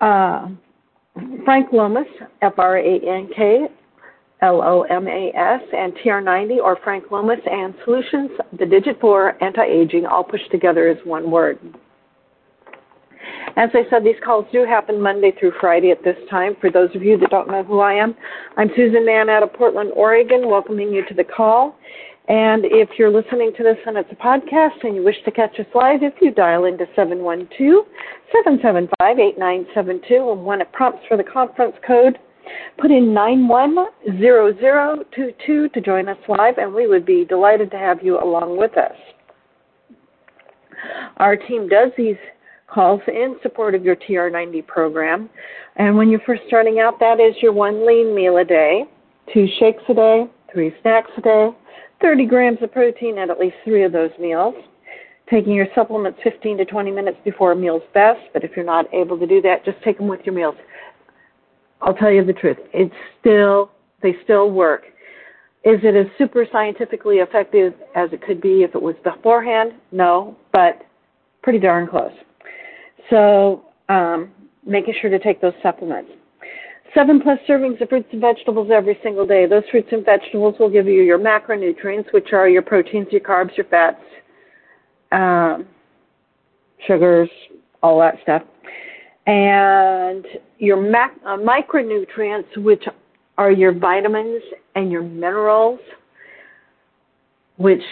uh, Frank Lomas, F R A N K L O M A S, and TR90 or Frank Lomas and Solutions, the digit for anti aging, all pushed together as one word. As I said, these calls do happen Monday through Friday at this time. For those of you that don't know who I am, I'm Susan Mahon out of Portland, Oregon, welcoming you to the call. And if you're listening to this and it's a podcast and you wish to catch us live, if you dial into 712 775 8972, and when it prompts for the conference code, put in 910022 to join us live, and we would be delighted to have you along with us. Our team does these calls in support of your TR90 program. And when you're first starting out, that is your one lean meal a day, two shakes a day, three snacks a day, 30 grams of protein at at least three of those meals. Taking your supplements 15 to 20 minutes before a meal is best, but if you're not able to do that, just take them with your meals. I'll tell you the truth. It's still, they still work. Is it as super scientifically effective as it could be if it was beforehand? No, but pretty darn close. So, um, making sure to take those supplements. Seven plus servings of fruits and vegetables every single day. Those fruits and vegetables will give you your macronutrients, which are your proteins, your carbs, your fats, um, sugars, all that stuff. And your mac- uh, micronutrients, which are your vitamins and your minerals, which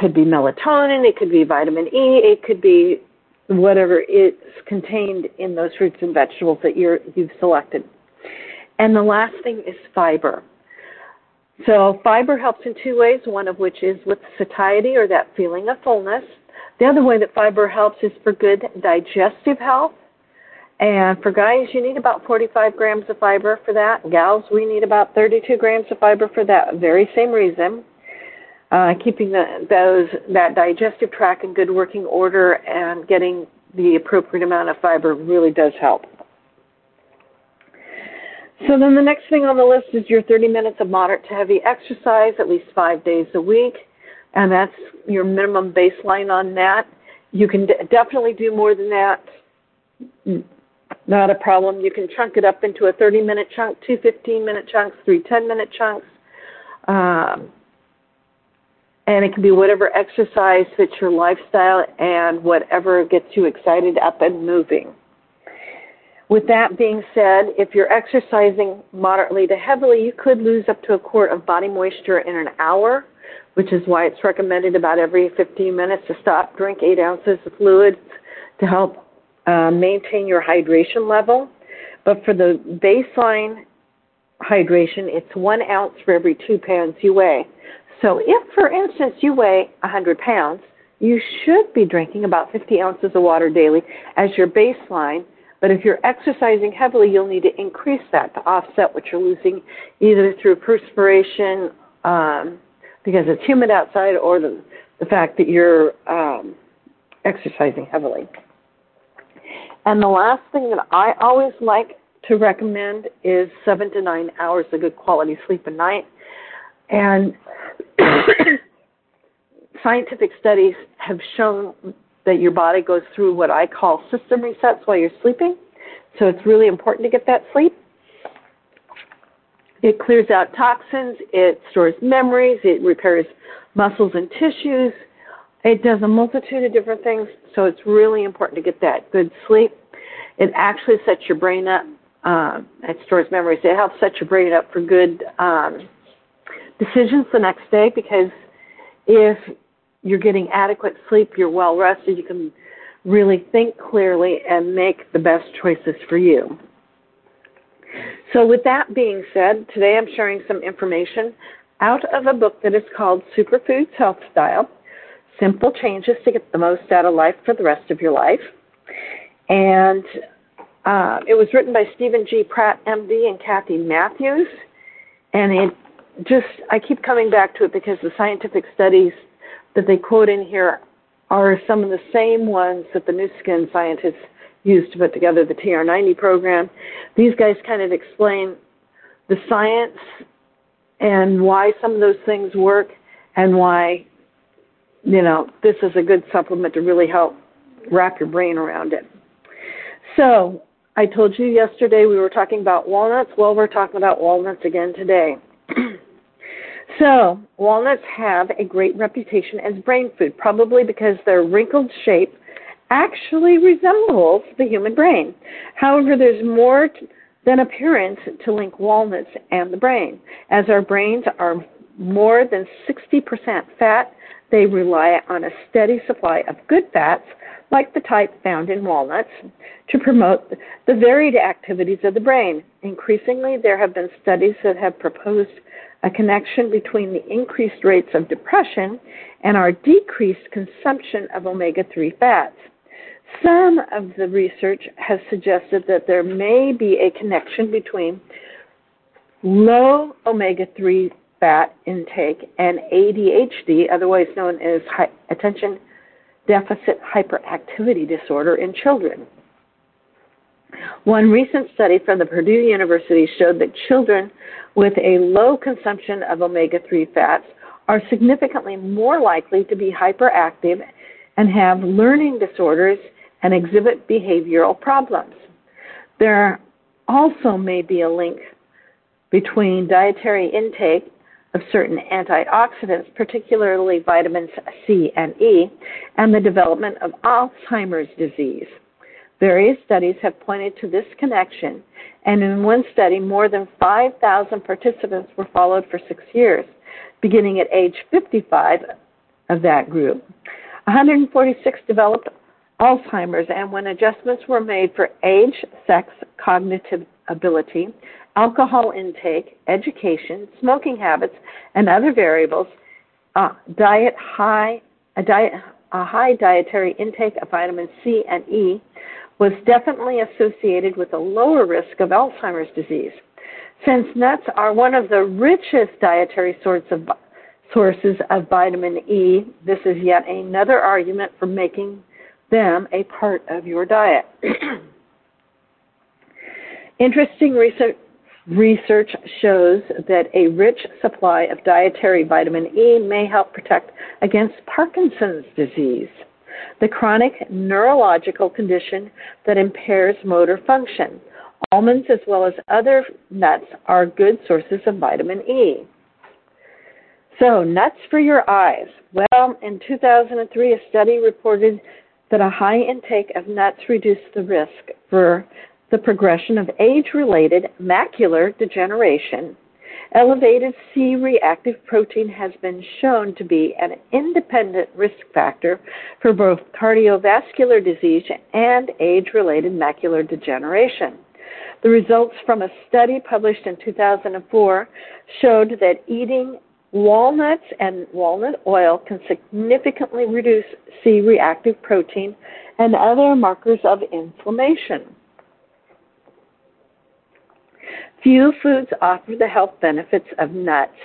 could be melatonin, it could be vitamin E, it could be whatever is contained in those fruits and vegetables that you're, you've selected. And the last thing is fiber. So fiber helps in two ways, one of which is with satiety or that feeling of fullness. The other way that fiber helps is for good digestive health. And for guys, you need about 45 grams of fiber for that. Gals, we need about 32 grams of fiber for that very same reason. Uh, keeping the, those that digestive tract in good working order and getting the appropriate amount of fiber really does help. So then the next thing on the list is your 30 minutes of moderate to heavy exercise, at least five days a week, and that's your minimum baseline on that. You can d- definitely do more than that. Not a problem. You can chunk it up into a 30 minute chunk, two 15 minute chunks, three 10 minute chunks. Um, and it can be whatever exercise fits your lifestyle and whatever gets you excited up and moving. With that being said, if you're exercising moderately to heavily, you could lose up to a quart of body moisture in an hour, which is why it's recommended about every 15 minutes to stop, drink eight ounces of fluids to help uh, maintain your hydration level. But for the baseline hydration, it's one ounce for every two pounds you weigh. So if, for instance, you weigh 100 pounds, you should be drinking about 50 ounces of water daily as your baseline but if you're exercising heavily, you'll need to increase that to offset what you're losing either through perspiration um, because it's humid outside or the, the fact that you're um, exercising heavily. And the last thing that I always like to recommend is seven to nine hours of good quality sleep a night. And scientific studies have shown that your body goes through what I call system resets while you're sleeping. So it's really important to get that sleep. It clears out toxins, it stores memories, it repairs muscles and tissues. It does a multitude of different things, so it's really important to get that good sleep. It actually sets your brain up. Um, it stores memories. It helps set your brain up for good um, decisions the next day because if you're getting adequate sleep, you're well rested, you can really think clearly and make the best choices for you. So, with that being said, today I'm sharing some information out of a book that is called Superfoods Health Style Simple Changes to Get the Most Out of Life for the Rest of Your Life. And uh, it was written by Steven G. Pratt, MD, and Kathy Matthews, and it just I keep coming back to it because the scientific studies that they quote in here are some of the same ones that the Nu Skin scientists used to put together the TR90 program. These guys kind of explain the science and why some of those things work and why you know this is a good supplement to really help wrap your brain around it. So, I told you yesterday we were talking about walnuts. Well, we're talking about walnuts again today. So, walnuts have a great reputation as brain food, probably because their wrinkled shape actually resembles the human brain. However, there's more than appearance to link walnuts and the brain. As our brains are more than 60% fat, they rely on a steady supply of good fats like the type found in walnuts, to promote the varied activities of the brain. Increasingly, there have been studies that have proposed a connection between the increased rates of depression and our decreased consumption of omega 3 fats. Some of the research has suggested that there may be a connection between low omega 3 fat intake and ADHD, otherwise known as attention deficit hyperactivity disorder in children. One recent study from the Purdue University showed that children with a low consumption of omega 3 fats are significantly more likely to be hyperactive and have learning disorders and exhibit behavioral problems. There also may be a link between dietary intake of certain antioxidants, particularly vitamins C and E, and the development of Alzheimer's disease. Various studies have pointed to this connection, and in one study, more than 5,000 participants were followed for six years, beginning at age 55 of that group. 146 developed Alzheimer's, and when adjustments were made for age, sex, cognitive ability, alcohol intake, education, smoking habits, and other variables, uh, diet high, a, diet, a high dietary intake of vitamin C and E was definitely associated with a lower risk of Alzheimer's disease. Since nuts are one of the richest dietary of, sources of vitamin E, this is yet another argument for making them a part of your diet. Interesting research Research shows that a rich supply of dietary vitamin E may help protect against Parkinson's disease, the chronic neurological condition that impairs motor function. Almonds, as well as other nuts, are good sources of vitamin E. So, nuts for your eyes. Well, in 2003, a study reported that a high intake of nuts reduced the risk for the progression of age related macular degeneration. Elevated C reactive protein has been shown to be an independent risk factor for both cardiovascular disease and age related macular degeneration. The results from a study published in 2004 showed that eating walnuts and walnut oil can significantly reduce C reactive protein and other markers of inflammation. Few foods offer the health benefits of nuts,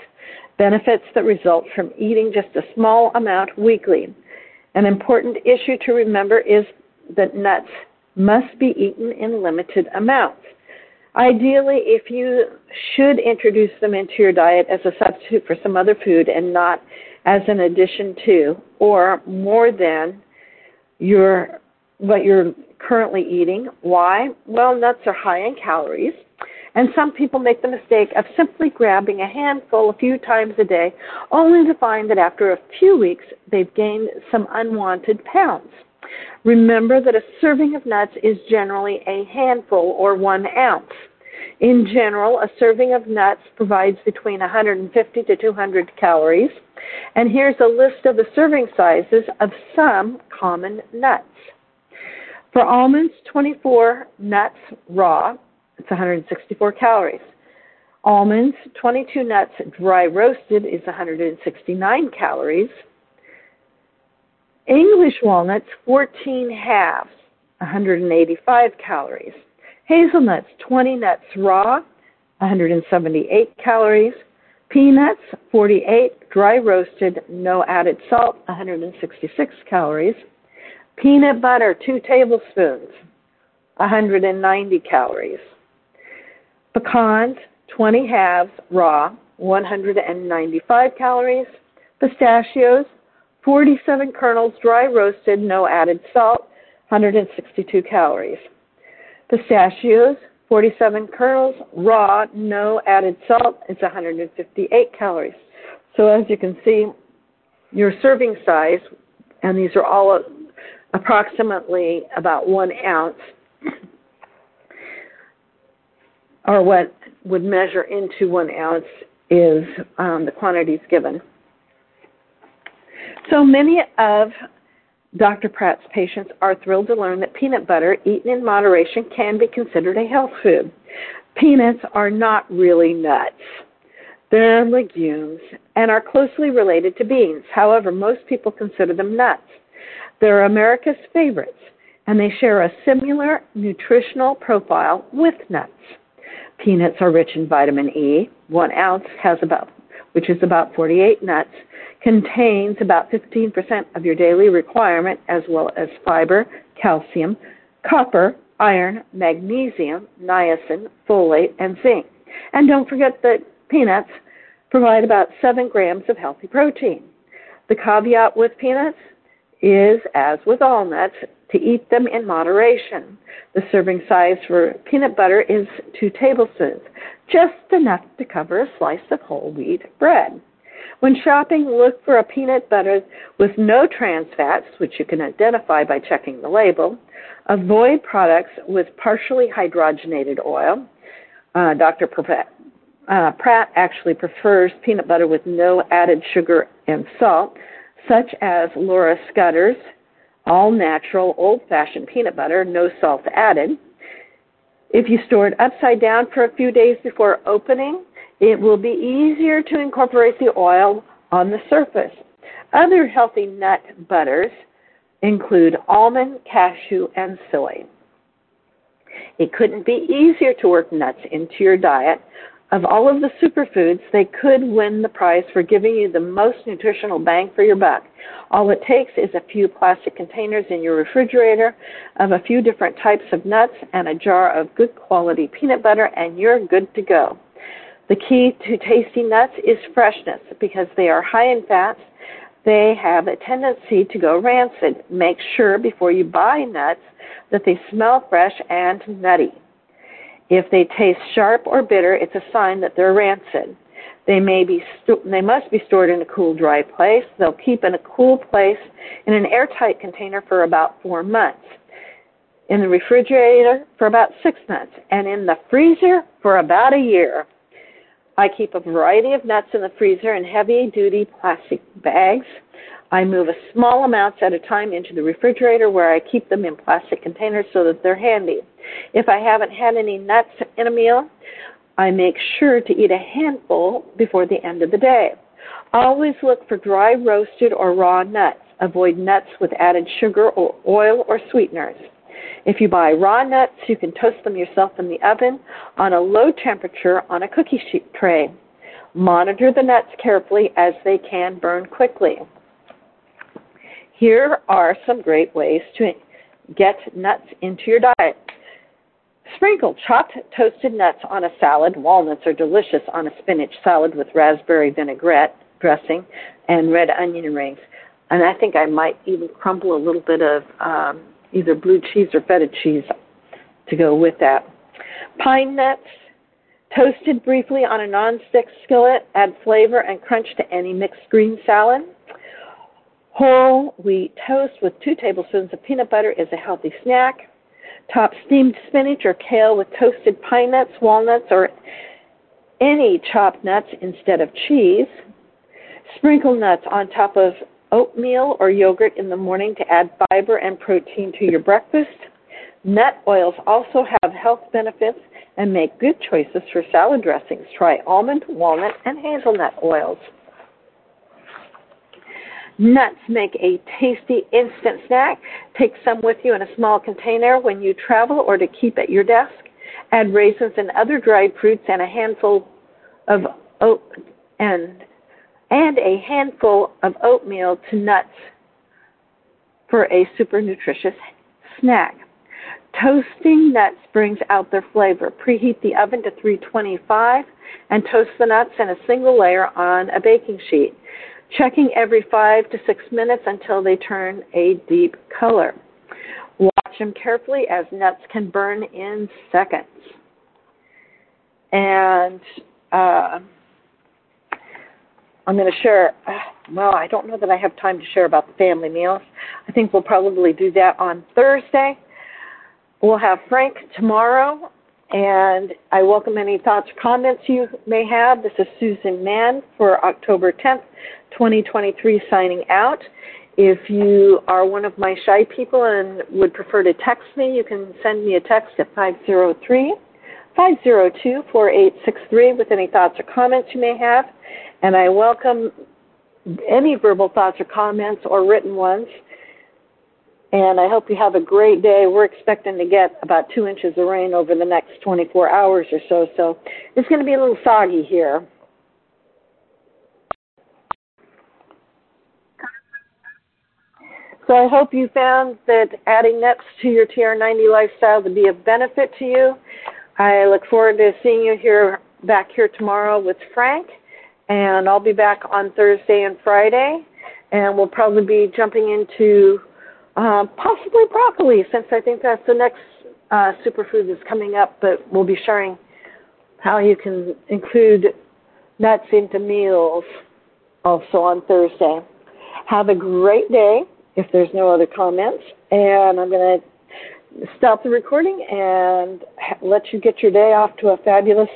benefits that result from eating just a small amount weekly. An important issue to remember is that nuts must be eaten in limited amounts. Ideally, if you should introduce them into your diet as a substitute for some other food and not as an addition to or more than your what you're currently eating. Why? Well, nuts are high in calories. And some people make the mistake of simply grabbing a handful a few times a day, only to find that after a few weeks they've gained some unwanted pounds. Remember that a serving of nuts is generally a handful or one ounce. In general, a serving of nuts provides between 150 to 200 calories. And here's a list of the serving sizes of some common nuts. For almonds, 24 nuts raw, it's 164 calories. Almonds, 22 nuts dry roasted is 169 calories. English walnuts, 14 halves, 185 calories. Hazelnuts, 20 nuts raw, 178 calories. Peanuts, 48, dry roasted, no added salt, 166 calories. Peanut butter, 2 tablespoons, 190 calories. Pecans, 20 halves, raw, 195 calories. Pistachios, 47 kernels, dry roasted, no added salt, 162 calories. Pistachios, 47 kernels, raw, no added salt, it's 158 calories. So as you can see, your serving size, and these are all approximately about one ounce, or what would measure into one ounce is um, the quantities given. So many of Dr. Pratt's patients are thrilled to learn that peanut butter, eaten in moderation, can be considered a health food. Peanuts are not really nuts. They're legumes and are closely related to beans. However, most people consider them nuts. They're America's favorites, and they share a similar nutritional profile with nuts. Peanuts are rich in vitamin E. One ounce has about, which is about 48 nuts, contains about 15% of your daily requirement, as well as fiber, calcium, copper, iron, magnesium, niacin, folate, and zinc. And don't forget that peanuts provide about 7 grams of healthy protein. The caveat with peanuts is, as with all nuts, to eat them in moderation. The serving size for peanut butter is 2 tablespoons, just enough to cover a slice of whole wheat bread. When shopping, look for a peanut butter with no trans fats, which you can identify by checking the label. Avoid products with partially hydrogenated oil. Uh, Dr. Pratt, uh, Pratt actually prefers peanut butter with no added sugar and salt such as Laura Scudder's all natural, old fashioned peanut butter, no salt added. If you store it upside down for a few days before opening, it will be easier to incorporate the oil on the surface. Other healthy nut butters include almond, cashew, and soy. It couldn't be easier to work nuts into your diet of all of the superfoods, they could win the prize for giving you the most nutritional bang for your buck. All it takes is a few plastic containers in your refrigerator of a few different types of nuts and a jar of good quality peanut butter, and you're good to go. The key to tasty nuts is freshness because they are high in fats. They have a tendency to go rancid. Make sure before you buy nuts that they smell fresh and nutty. If they taste sharp or bitter, it's a sign that they're rancid. They may be sto- they must be stored in a cool, dry place. They'll keep in a cool place in an airtight container for about four months. In the refrigerator for about six months, and in the freezer for about a year. I keep a variety of nuts in the freezer in heavy duty plastic bags. I move a small amounts at a time into the refrigerator where I keep them in plastic containers so that they're handy. If I haven't had any nuts in a meal, I make sure to eat a handful before the end of the day. Always look for dry roasted or raw nuts. Avoid nuts with added sugar or oil or sweeteners. If you buy raw nuts, you can toast them yourself in the oven on a low temperature on a cookie sheet tray. Monitor the nuts carefully as they can burn quickly. Here are some great ways to get nuts into your diet. Sprinkle chopped toasted nuts on a salad. Walnuts are delicious on a spinach salad with raspberry vinaigrette dressing and red onion rings. And I think I might even crumble a little bit of um, either blue cheese or feta cheese to go with that. Pine nuts, toasted briefly on a non-stick skillet, add flavor and crunch to any mixed green salad. Whole wheat toast with two tablespoons of peanut butter is a healthy snack. Top steamed spinach or kale with toasted pine nuts, walnuts, or any chopped nuts instead of cheese. Sprinkle nuts on top of oatmeal or yogurt in the morning to add fiber and protein to your breakfast. Nut oils also have health benefits and make good choices for salad dressings. Try almond, walnut, and hazelnut oils. Nuts make a tasty instant snack. Take some with you in a small container when you travel or to keep at your desk. Add raisins and other dried fruits and a handful of oat and and a handful of oatmeal to nuts for a super nutritious snack. Toasting nuts brings out their flavor. Preheat the oven to 325 and toast the nuts in a single layer on a baking sheet, checking every five to six minutes until they turn a deep color. Watch them carefully as nuts can burn in seconds. And uh, I'm going to share, well, I don't know that I have time to share about the family meals. I think we'll probably do that on Thursday. We'll have Frank tomorrow, and I welcome any thoughts or comments you may have. This is Susan Mahon for October 10th, 2023, signing out. If you are one of my shy people and would prefer to text me, you can send me a text at 503 502 4863 with any thoughts or comments you may have. And I welcome any verbal thoughts or comments or written ones. And I hope you have a great day. We're expecting to get about two inches of rain over the next 24 hours or so, so it's going to be a little soggy here. So I hope you found that adding nuts to your TR90 lifestyle to be of benefit to you. I look forward to seeing you here back here tomorrow with Frank, and I'll be back on Thursday and Friday, and we'll probably be jumping into uh, possibly broccoli, since I think that's the next uh, superfood that's coming up. But we'll be sharing how you can include nuts into meals also on Thursday. Have a great day if there's no other comments. And I'm going to stop the recording and let you get your day off to a fabulous